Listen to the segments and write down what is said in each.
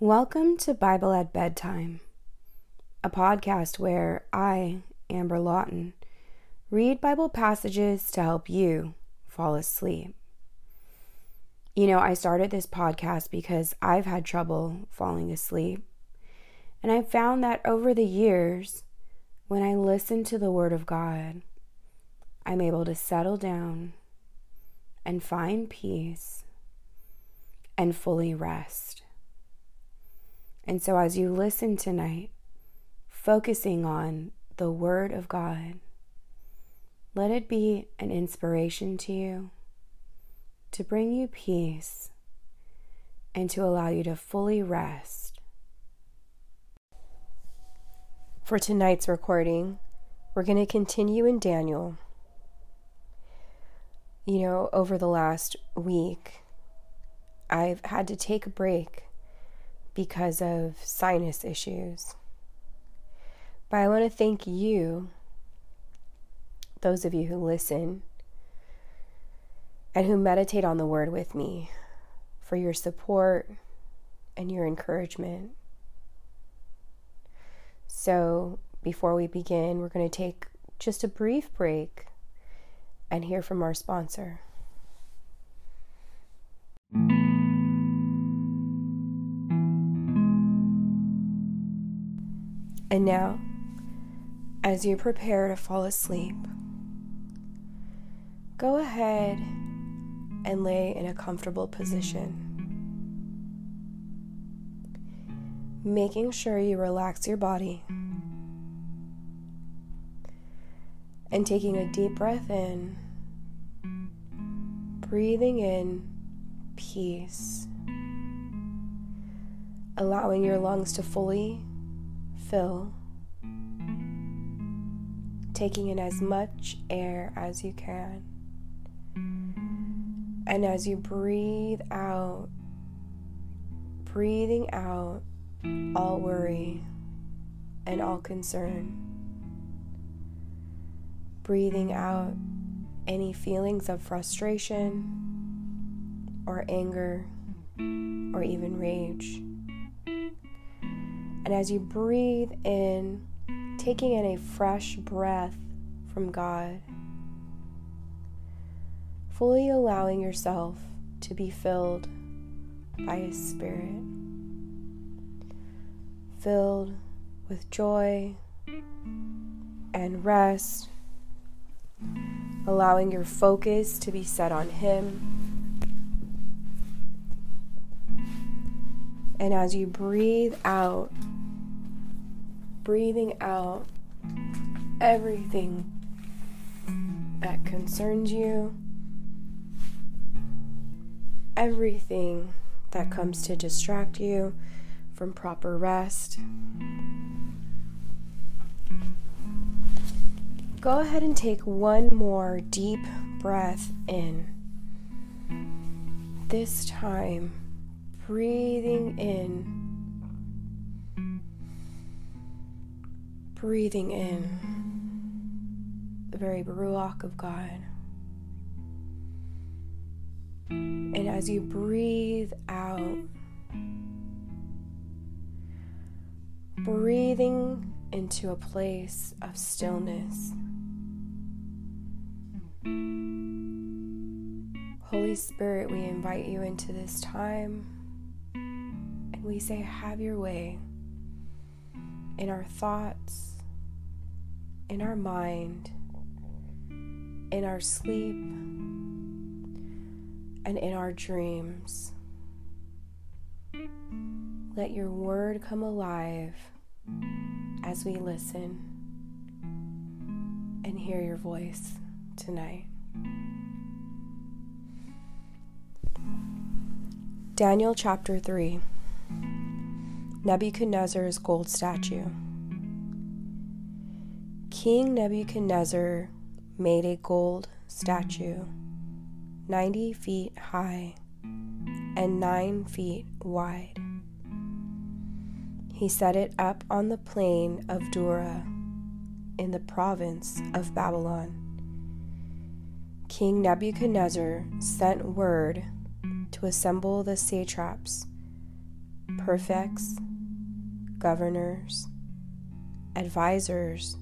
Welcome to Bible at Bedtime, a podcast where I, Amber Lawton, read Bible passages to help you fall asleep. You know, I started this podcast because I've had trouble falling asleep. And I found that over the years, when I listen to the Word of God, I'm able to settle down and find peace and fully rest. And so, as you listen tonight, focusing on the Word of God, let it be an inspiration to you to bring you peace and to allow you to fully rest. For tonight's recording, we're going to continue in Daniel. You know, over the last week, I've had to take a break because of sinus issues. But I want to thank you, those of you who listen and who meditate on the word with me, for your support and your encouragement. So, before we begin, we're going to take just a brief break and hear from our sponsor. And now, as you prepare to fall asleep, go ahead and lay in a comfortable position. Making sure you relax your body and taking a deep breath in, breathing in peace, allowing your lungs to fully fill, taking in as much air as you can. And as you breathe out, breathing out all worry and all concern, breathing out any feelings of frustration or anger or even rage. And as you breathe in, taking in a fresh breath from God, fully allowing yourself to be filled by His Spirit, filled with joy and rest, allowing your focus to be set on Him. And as you breathe out, breathing out everything that concerns you, everything that comes to distract you from proper rest. Go ahead and take one more deep breath in. This time, breathing in breathing in the very Ruach of God. And as you breathe out, breathing into a place of stillness. Holy Spirit, we invite you into this time and we say, Have your way in our thoughts, in our mind, in our sleep, and in our dreams. Let your word come alive as we listen and hear your voice tonight. Daniel chapter 3 Nebuchadnezzar's gold statue. King Nebuchadnezzar made a gold statue 90 feet high and 9 feet wide. He set it up on the plain of Dura in the province of Babylon. King Nebuchadnezzar sent word to assemble the satraps prefects, governors, advisors,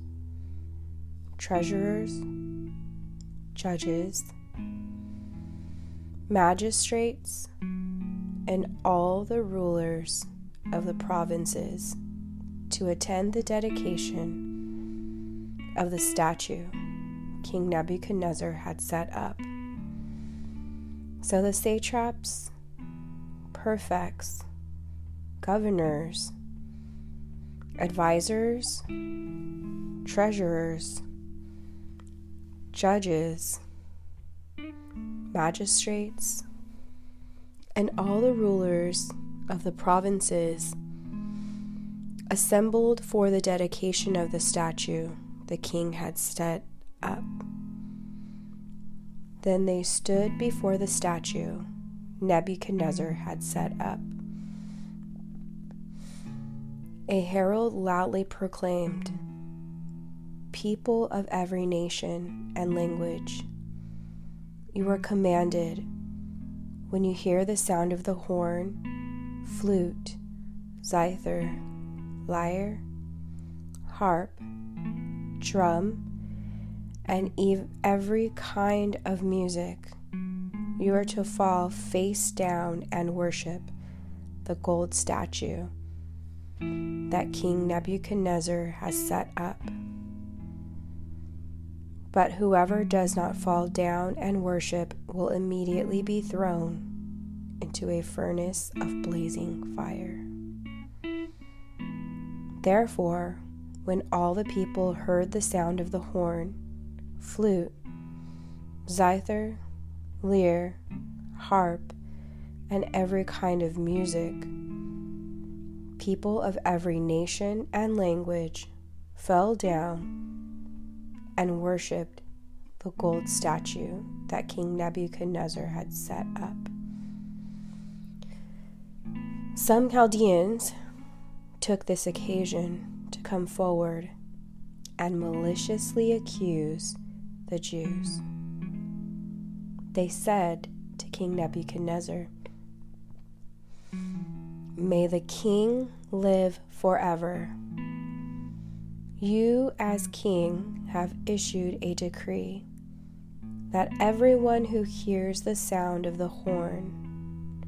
treasurers, judges, magistrates, and all the rulers of the provinces to attend the dedication of the statue King Nebuchadnezzar had set up. So the satraps, prefects, governors, advisors, treasurers, judges, magistrates, and all the rulers of the provinces assembled for the dedication of the statue the king had set up. Then they stood before the statue Nebuchadnezzar had set up. A herald loudly proclaimed, People of every nation and language, you are commanded, when you hear the sound of the horn, flute, zither, lyre, harp, drum, and ev- every kind of music, you are to fall face down and worship the gold statue that King Nebuchadnezzar has set up. But whoever does not fall down and worship will immediately be thrown into a furnace of blazing fire. Therefore, when all the people heard the sound of the horn, flute, zither, lyre, harp, and every kind of music, people of every nation and language fell down and worshipped the gold statue that King Nebuchadnezzar had set up. Some Chaldeans took this occasion to come forward and maliciously accuse the Jews. They said to King Nebuchadnezzar, May the king live forever. You, as king, have issued a decree that everyone who hears the sound of the horn,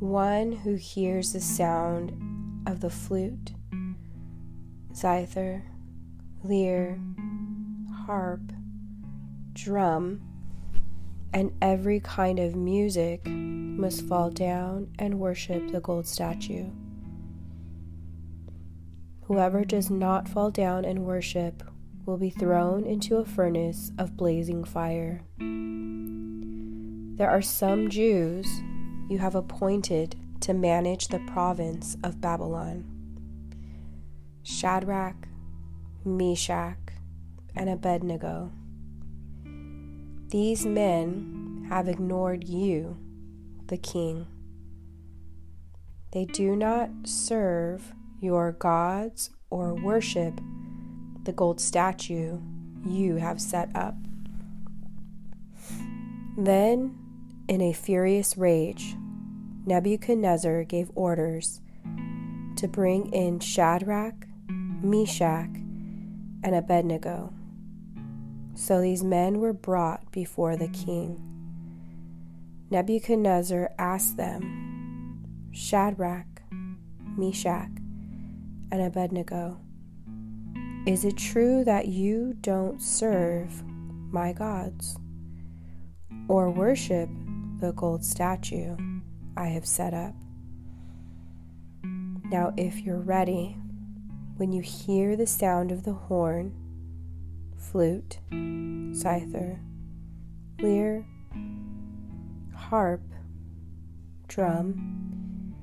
one who hears the sound of the flute, zither, lyre, harp, drum, and every kind of music must fall down and worship the gold statue. Whoever does not fall down and worship will be thrown into a furnace of blazing fire. There are some Jews you have appointed to manage the province of Babylon Shadrach, Meshach, and Abednego. These men have ignored you, the king. They do not serve your gods or worship the gold statue you have set up. Then, in a furious rage, Nebuchadnezzar gave orders to bring in Shadrach, Meshach, and Abednego. So these men were brought before the king. Nebuchadnezzar asked them, Shadrach, Meshach, and Abednego, Is it true that you don't serve my gods or worship the gold statue I have set up? Now, if you're ready, when you hear the sound of the horn, flute, zither, lyre, harp, drum,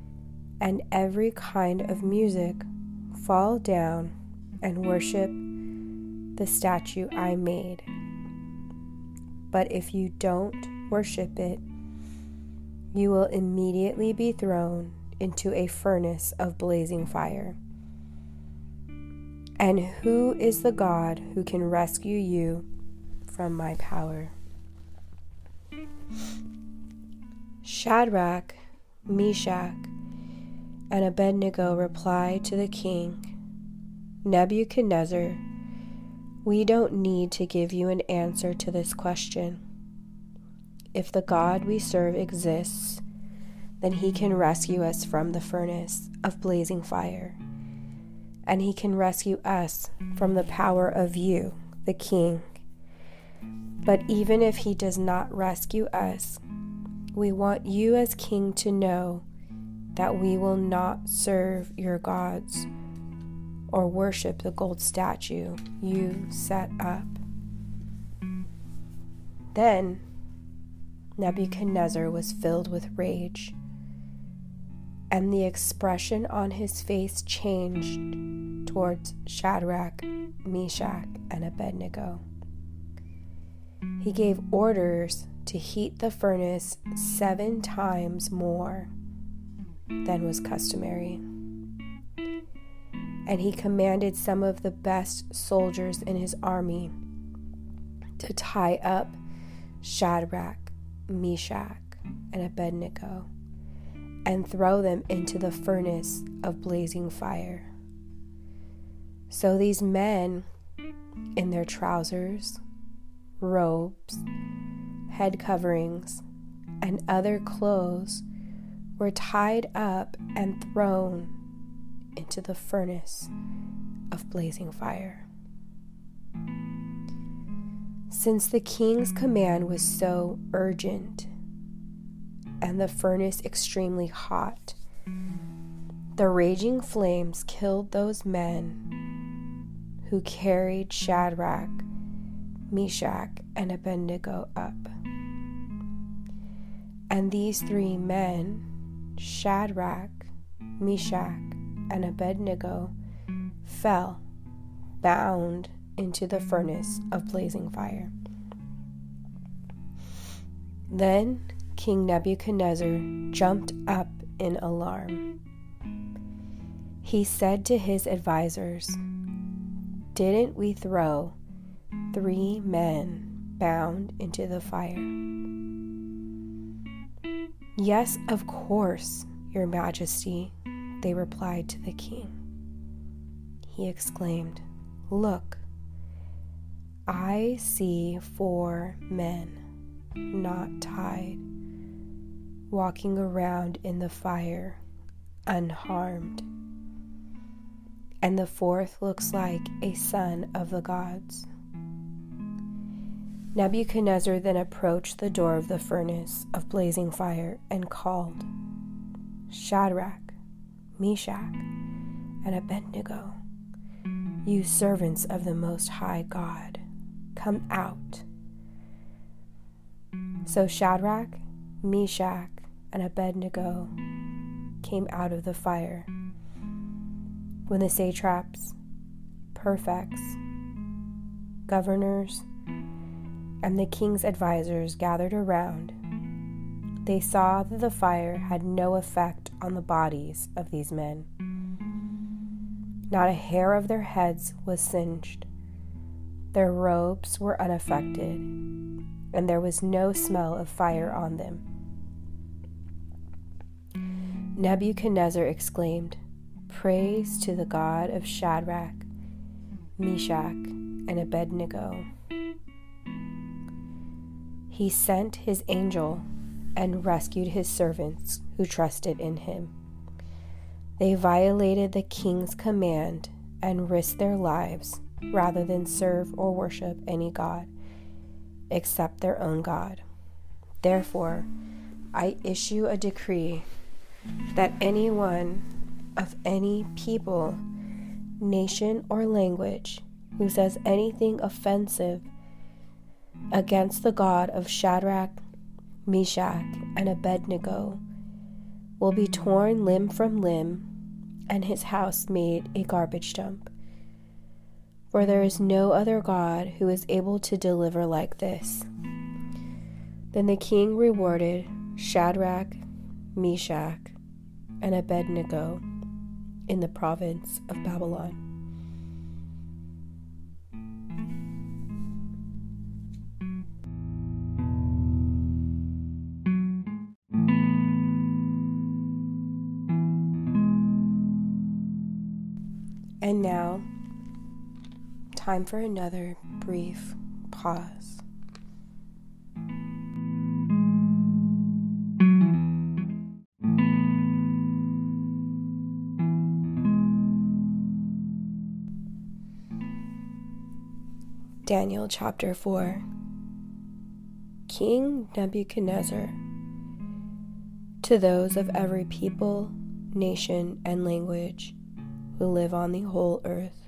and every kind of music fall down and worship the statue I made. But if you don't worship it, you will immediately be thrown into a furnace of blazing fire. And who is the God who can rescue you from my power? Shadrach, Meshach, and Abednego replied to the king Nebuchadnezzar, we don't need to give you an answer to this question. If the God we serve exists, then he can rescue us from the furnace of blazing fire, and he can rescue us from the power of you, the king. But even if he does not rescue us, we want you as king to know that we will not serve your gods or worship the gold statue you set up. Then Nebuchadnezzar was filled with rage, and the expression on his face changed towards Shadrach, Meshach, and Abednego. He gave orders to heat the furnace seven times more than was customary. And he commanded some of the best soldiers in his army to tie up Shadrach, Meshach, and Abednego and throw them into the furnace of blazing fire. So these men, in their trousers, robes, head coverings, and other clothes, were tied up and thrown into the furnace of blazing fire. Since the king's command was so urgent and the furnace extremely hot, the raging flames killed those men who carried Shadrach, Meshach, and Abednego up. And these three men Shadrach, Meshach, and Abednego fell, bound into the furnace of blazing fire. Then King Nebuchadnezzar jumped up in alarm. He said to his advisers, Didn't we throw three men bound into the fire? Yes, of course, Your Majesty, they replied to the king. He exclaimed, Look, I see four men, not tied, walking around in the fire, unharmed. And the fourth looks like a son of the gods. Nebuchadnezzar then approached the door of the furnace of blazing fire and called, Shadrach, Meshach, and Abednego, you servants of the Most High God, come out. So Shadrach, Meshach, and Abednego came out of the fire. When the satraps, prefects, governors, and the king's advisers gathered around, they saw that the fire had no effect on the bodies of these men. Not a hair of their heads was singed. Their robes were unaffected, and there was no smell of fire on them. Nebuchadnezzar exclaimed, Praise to the God of Shadrach, Meshach, and Abednego he sent his angel and rescued his servants who trusted in him. They violated the king's command and risked their lives rather than serve or worship any god except their own God. Therefore, I issue a decree that anyone of any people, nation, or language who says anything offensive against the God of Shadrach, Meshach, and Abednego will be torn limb from limb, and his house made a garbage dump. For there is no other God who is able to deliver like this. Then the king rewarded Shadrach, Meshach, and Abednego in the province of Babylon. And now, time for another brief pause. Daniel chapter 4 King Nebuchadnezzar, to those of every people, nation, and language who live on the whole earth,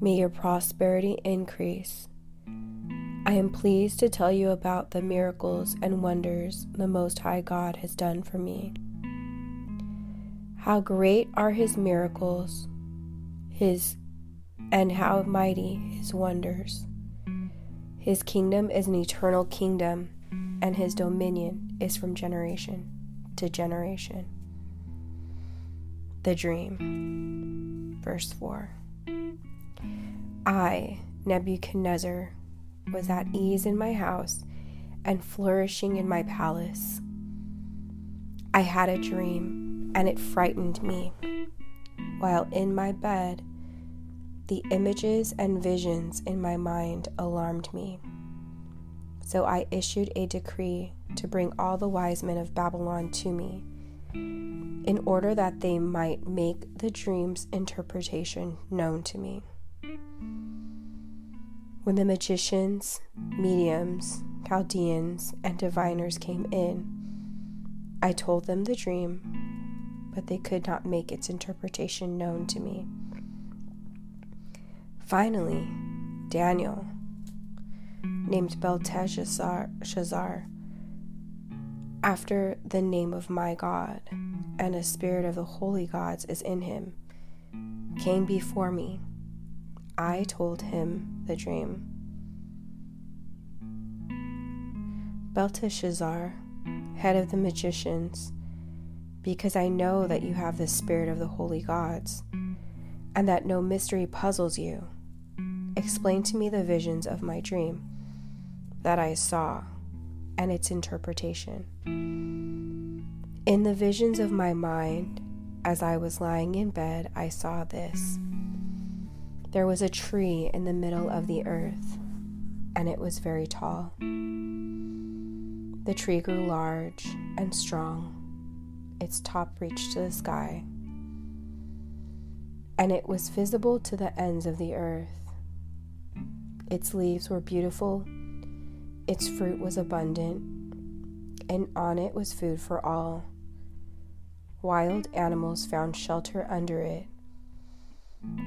may your prosperity increase. I am pleased to tell you about the miracles and wonders the Most High God has done for me. How great are his miracles, his and how mighty his wonders. His kingdom is an eternal kingdom, and his dominion is from generation to generation. The dream, verse 4. I, Nebuchadnezzar, was at ease in my house and flourishing in my palace. I had a dream, and it frightened me. While in my bed, the images and visions in my mind alarmed me. So I issued a decree to bring all the wise men of Babylon to me, in order that they might make the dream's interpretation known to me. When the magicians, mediums, Chaldeans, and diviners came in, I told them the dream, but they could not make its interpretation known to me. Finally, Daniel, named Belteshazzar, after the name of my God, and a spirit of the holy gods is in him, came before me. I told him the dream. Belteshazzar, head of the magicians, because I know that you have the spirit of the holy gods, and that no mystery puzzles you Explain to me the visions of my dream that I saw and its interpretation. In the visions of my mind, as I was lying in bed, I saw this. There was a tree in the middle of the earth, and it was very tall. The tree grew large and strong, its top reached to the sky, and it was visible to the ends of the earth. Its leaves were beautiful, its fruit was abundant, and on it was food for all. Wild animals found shelter under it.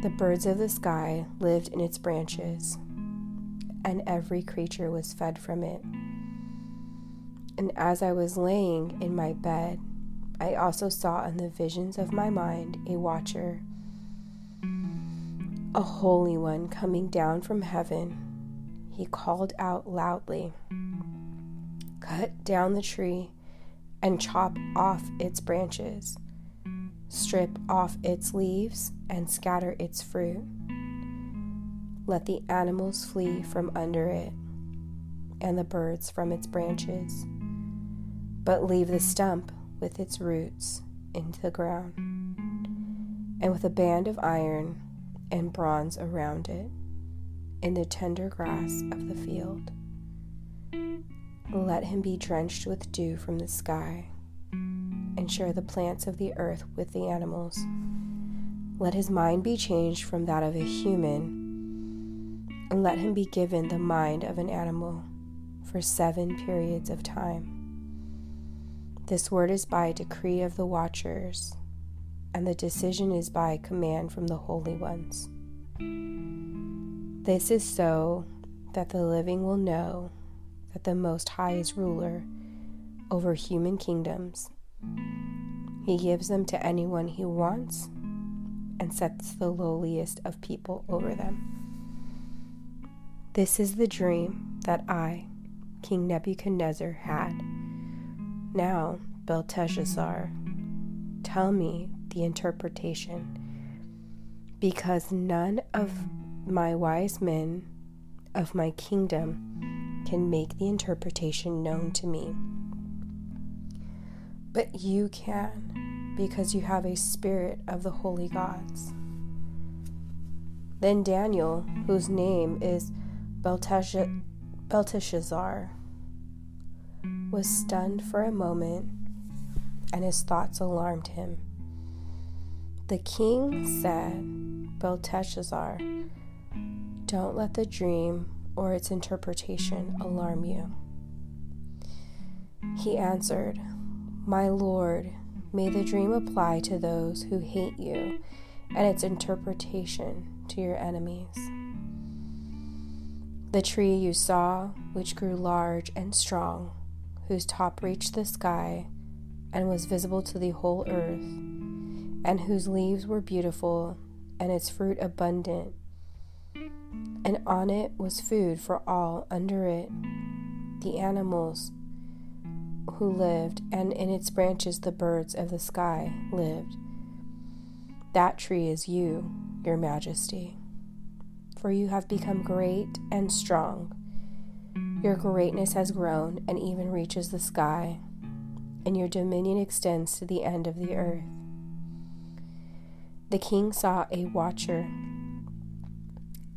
The birds of the sky lived in its branches, and every creature was fed from it. And as I was laying in my bed, I also saw in the visions of my mind a watcher a holy one coming down from heaven, he called out loudly Cut down the tree and chop off its branches, strip off its leaves and scatter its fruit. Let the animals flee from under it and the birds from its branches, but leave the stump with its roots into the ground. And with a band of iron, and bronze around it in the tender grass of the field. Let him be drenched with dew from the sky and share the plants of the earth with the animals. Let his mind be changed from that of a human, and let him be given the mind of an animal for seven periods of time. This word is by decree of the watchers and the decision is by command from the holy ones. This is so that the living will know that the Most High is ruler over human kingdoms. He gives them to anyone he wants and sets the lowliest of people over them. This is the dream that I, King Nebuchadnezzar, had. Now, Belteshazzar, tell me the interpretation, because none of my wise men of my kingdom can make the interpretation known to me. But you can, because you have a spirit of the holy gods. Then Daniel, whose name is Belteshazzar, was stunned for a moment, and his thoughts alarmed him. The king said, Belteshazzar, don't let the dream or its interpretation alarm you. He answered, My Lord, may the dream apply to those who hate you, and its interpretation to your enemies. The tree you saw, which grew large and strong, whose top reached the sky and was visible to the whole earth, and whose leaves were beautiful and its fruit abundant, and on it was food for all under it, the animals who lived, and in its branches the birds of the sky lived. That tree is you, your majesty, for you have become great and strong. Your greatness has grown and even reaches the sky, and your dominion extends to the end of the earth. The king saw a watcher,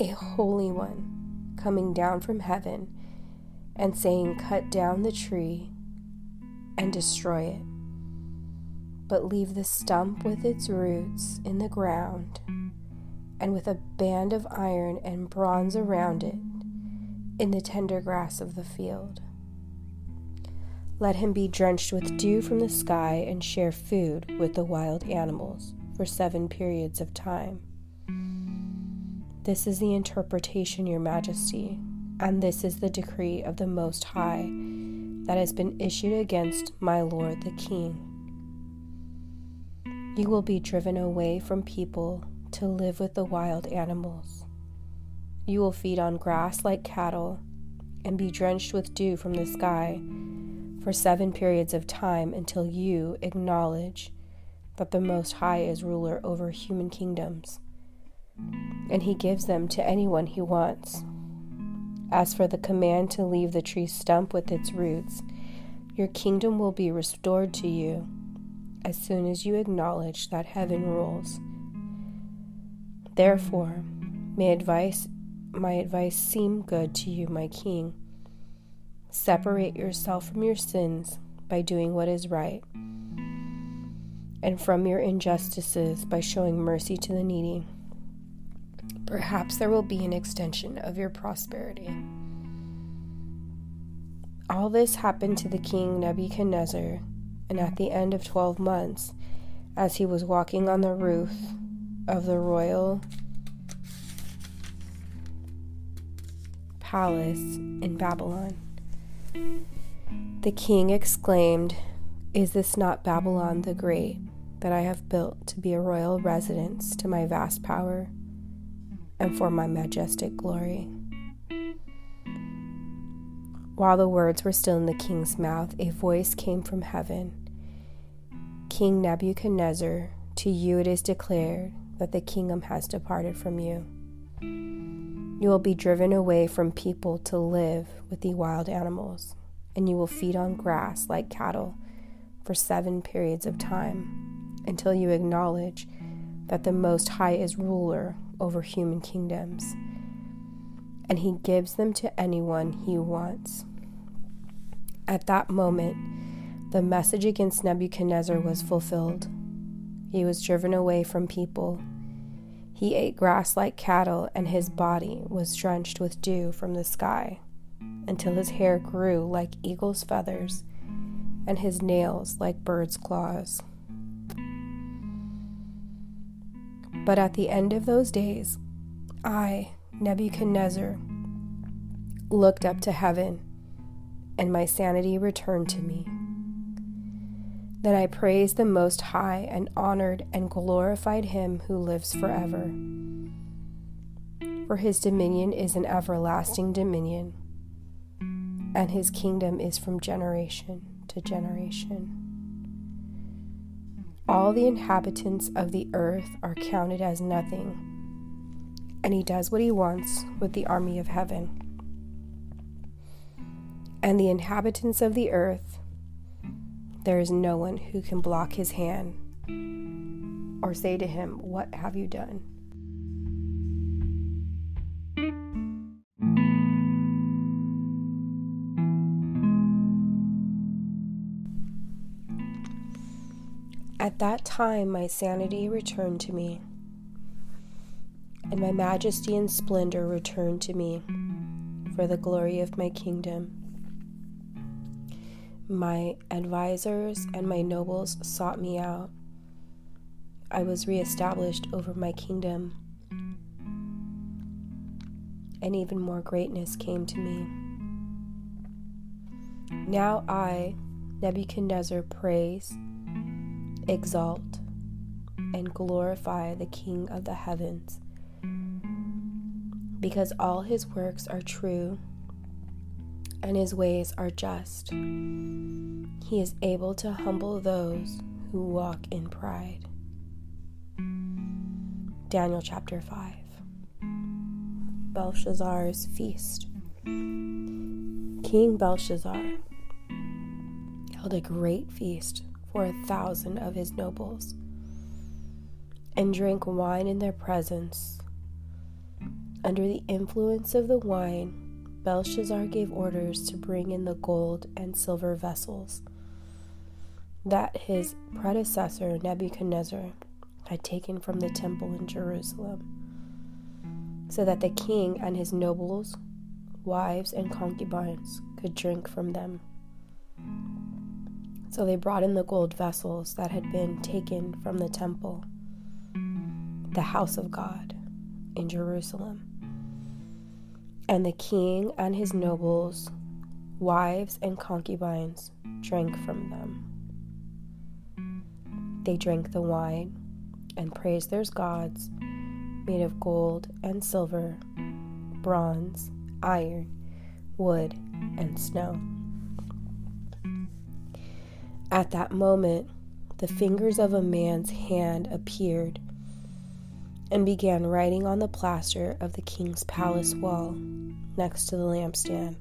a holy one, coming down from heaven and saying, Cut down the tree and destroy it, but leave the stump with its roots in the ground and with a band of iron and bronze around it in the tender grass of the field. Let him be drenched with dew from the sky and share food with the wild animals for seven periods of time. This is the interpretation, Your Majesty, and this is the decree of the Most High that has been issued against my lord the king. You will be driven away from people to live with the wild animals. You will feed on grass like cattle and be drenched with dew from the sky for seven periods of time until you acknowledge that the Most High is ruler over human kingdoms, and he gives them to anyone he wants. As for the command to leave the tree stump with its roots, your kingdom will be restored to you as soon as you acknowledge that heaven rules. Therefore, may advice my advice seem good to you, my king. Separate yourself from your sins by doing what is right, and from your injustices by showing mercy to the needy. Perhaps there will be an extension of your prosperity. All this happened to the king Nebuchadnezzar, and at the end of twelve months, as he was walking on the roof of the royal palace in Babylon. The king exclaimed, Is this not Babylon the Great that I have built to be a royal residence to my vast power? and for my majestic glory. While the words were still in the king's mouth, a voice came from heaven King Nebuchadnezzar, to you it is declared that the kingdom has departed from you. You will be driven away from people to live with the wild animals, and you will feed on grass like cattle for seven periods of time until you acknowledge that the Most High is ruler over human kingdoms, and he gives them to anyone he wants. At that moment, the message against Nebuchadnezzar was fulfilled. He was driven away from people. He ate grass like cattle, and his body was drenched with dew from the sky until his hair grew like eagle's feathers and his nails like bird's claws. But at the end of those days, I, Nebuchadnezzar, looked up to heaven, and my sanity returned to me. Then I praised the Most High and honored and glorified Him who lives forever. For His dominion is an everlasting dominion, and His kingdom is from generation to generation. All the inhabitants of the earth are counted as nothing, and he does what he wants with the army of heaven. And the inhabitants of the earth, there is no one who can block his hand or say to him, What have you done? That time my sanity returned to me, and my majesty and splendor returned to me for the glory of my kingdom. My advisors and my nobles sought me out. I was reestablished over my kingdom, and even more greatness came to me. Now I, Nebuchadnezzar, praise, exalt, and glorify the King of the heavens, because all his works are true and his ways are just. He is able to humble those who walk in pride. Daniel chapter 5 Belshazzar's Feast. King Belshazzar held a great feast for a thousand of his nobles and drank wine in their presence. Under the influence of the wine, Belshazzar gave orders to bring in the gold and silver vessels that his predecessor Nebuchadnezzar had taken from the temple in Jerusalem, so that the king and his nobles, wives, and concubines could drink from them. So they brought in the gold vessels that had been taken from the temple, the house of God in Jerusalem and the king and his nobles, wives, and concubines drank from them. They drank the wine and praised their gods made of gold and silver, bronze, iron, wood, and snow. At that moment, the fingers of a man's hand appeared and began writing on the plaster of the king's palace wall next to the lampstand.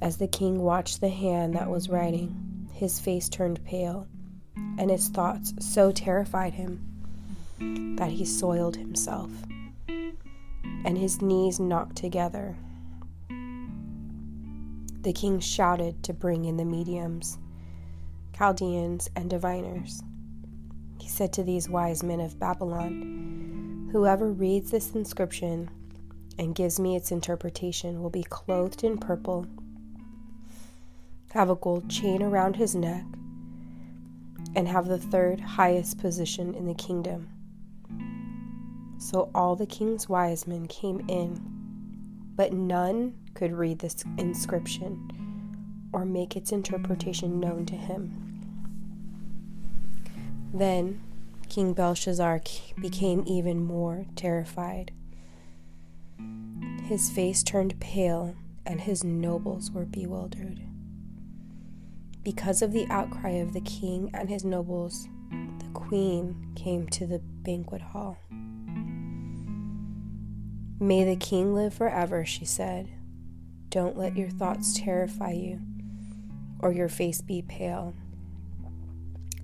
As the king watched the hand that was writing, his face turned pale, and his thoughts so terrified him that he soiled himself, and his knees knocked together. The king shouted to bring in the mediums, Chaldeans, and diviners. He said to these wise men of Babylon, Whoever reads this inscription and gives me its interpretation will be clothed in purple, have a gold chain around his neck, and have the third highest position in the kingdom. So all the king's wise men came in, but none could read this inscription or make its interpretation known to him. Then King Belshazzar became even more terrified. His face turned pale, and his nobles were bewildered. Because of the outcry of the king and his nobles, the queen came to the banquet hall. May the king live forever, she said. Don't let your thoughts terrify you, or your face be pale.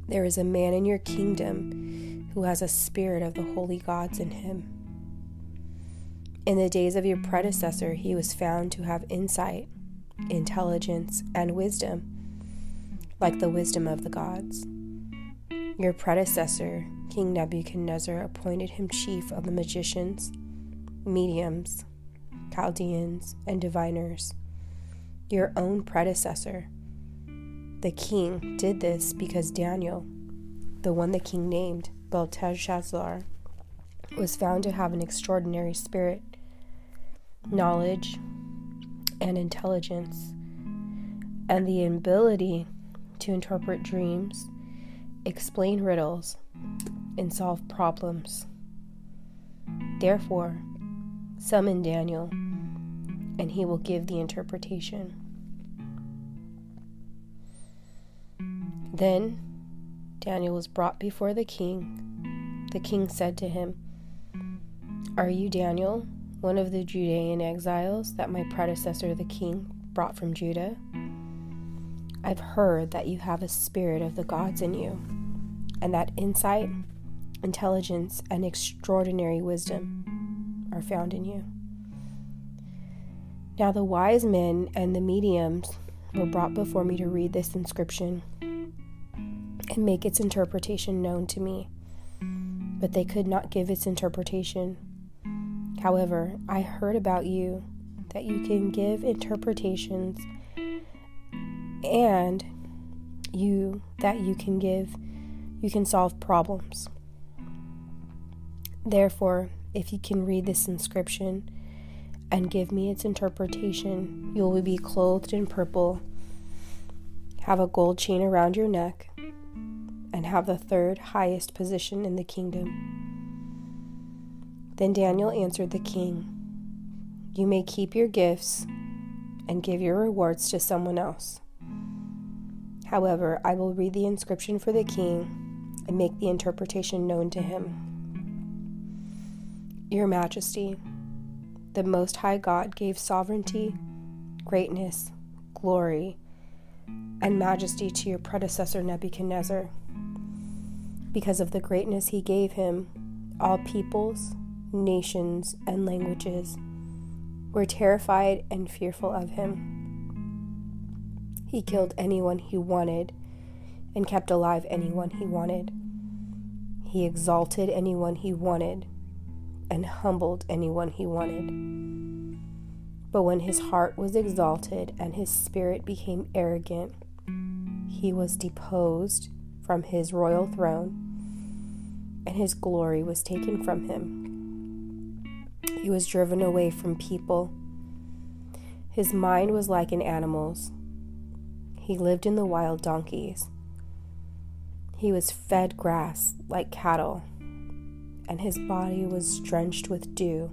There is a man in your kingdom who has a spirit of the holy gods in him. In the days of your predecessor, he was found to have insight, intelligence, and wisdom, like the wisdom of the gods. Your predecessor, King Nebuchadnezzar, appointed him chief of the magicians, mediums, Chaldeans, and diviners. Your own predecessor, the king did this because Daniel, the one the king named Belteshazzar, was found to have an extraordinary spirit, knowledge, and intelligence, and the ability to interpret dreams, explain riddles, and solve problems. Therefore, summon Daniel, and he will give the interpretation. Then Daniel was brought before the king. The king said to him, Are you Daniel, one of the Judean exiles that my predecessor the king brought from Judah? I've heard that you have a spirit of the gods in you, and that insight, intelligence, and extraordinary wisdom are found in you. Now the wise men and the mediums were brought before me to read this inscription and make its interpretation known to me. But they could not give its interpretation. However, I heard about you that you can give interpretations and you that you can give you can solve problems. Therefore, if you can read this inscription and give me its interpretation, you will be clothed in purple, have a gold chain around your neck, and have the third highest position in the kingdom. Then Daniel answered the king, You may keep your gifts and give your rewards to someone else. However, I will read the inscription for the king and make the interpretation known to him. Your Majesty, the Most High God gave sovereignty, greatness, glory, and majesty to your predecessor Nebuchadnezzar. Because of the greatness he gave him, all peoples, nations, and languages were terrified and fearful of him. He killed anyone he wanted and kept alive anyone he wanted. He exalted anyone he wanted and humbled anyone he wanted. But when his heart was exalted and his spirit became arrogant, he was deposed from his royal throne, and his glory was taken from him. He was driven away from people. His mind was like an animal's he lived in the wild donkeys. He was fed grass like cattle, and his body was drenched with dew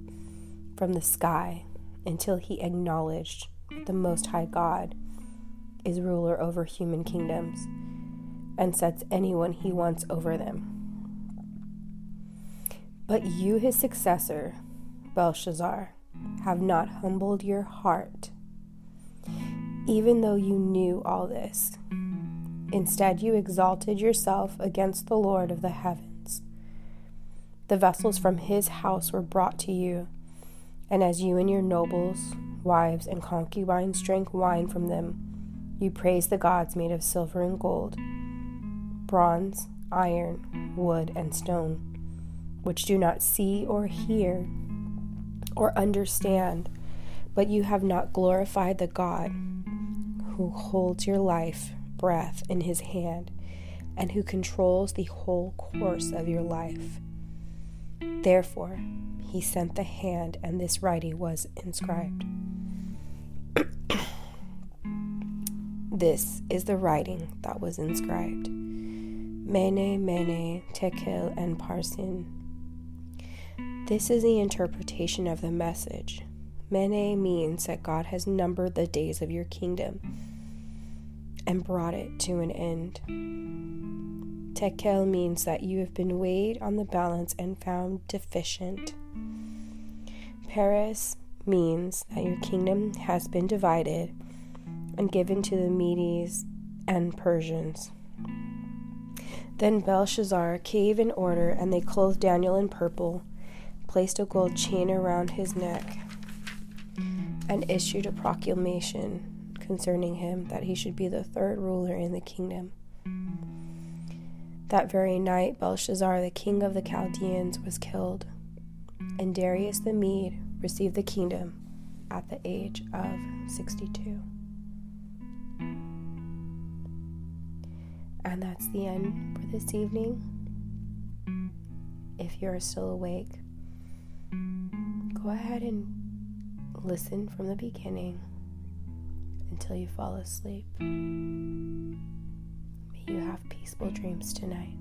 from the sky until he acknowledged that the Most High God is ruler over human kingdoms and sets anyone he wants over them. But you, his successor, Belshazzar, have not humbled your heart even though you knew all this. Instead, you exalted yourself against the Lord of the heavens. The vessels from his house were brought to you, and as you and your nobles, wives, and concubines drank wine from them, you praised the gods made of silver and gold, bronze, iron, wood, and stone, which do not see or hear or understand, but you have not glorified the God who holds your life breath in his hand and who controls the whole course of your life. Therefore, he sent the hand, and this writing was inscribed. this is the writing that was inscribed Mene, Mene, Tekel, and Parsin. This is the interpretation of the message. Mene means that God has numbered the days of your kingdom and brought it to an end. Tekel means that you have been weighed on the balance and found deficient. Peres means that your kingdom has been divided and given to the Medes and Persians. Then Belshazzar gave an order, and they clothed Daniel in purple, placed a gold chain around his neck, and issued a proclamation concerning him that he should be the third ruler in the kingdom. That very night, Belshazzar, the king of the Chaldeans, was killed, and Darius the Mede received the kingdom at the age of 62. And that's the end for this evening. If you're still awake, go ahead and listen from the beginning until you fall asleep you have peaceful dreams tonight.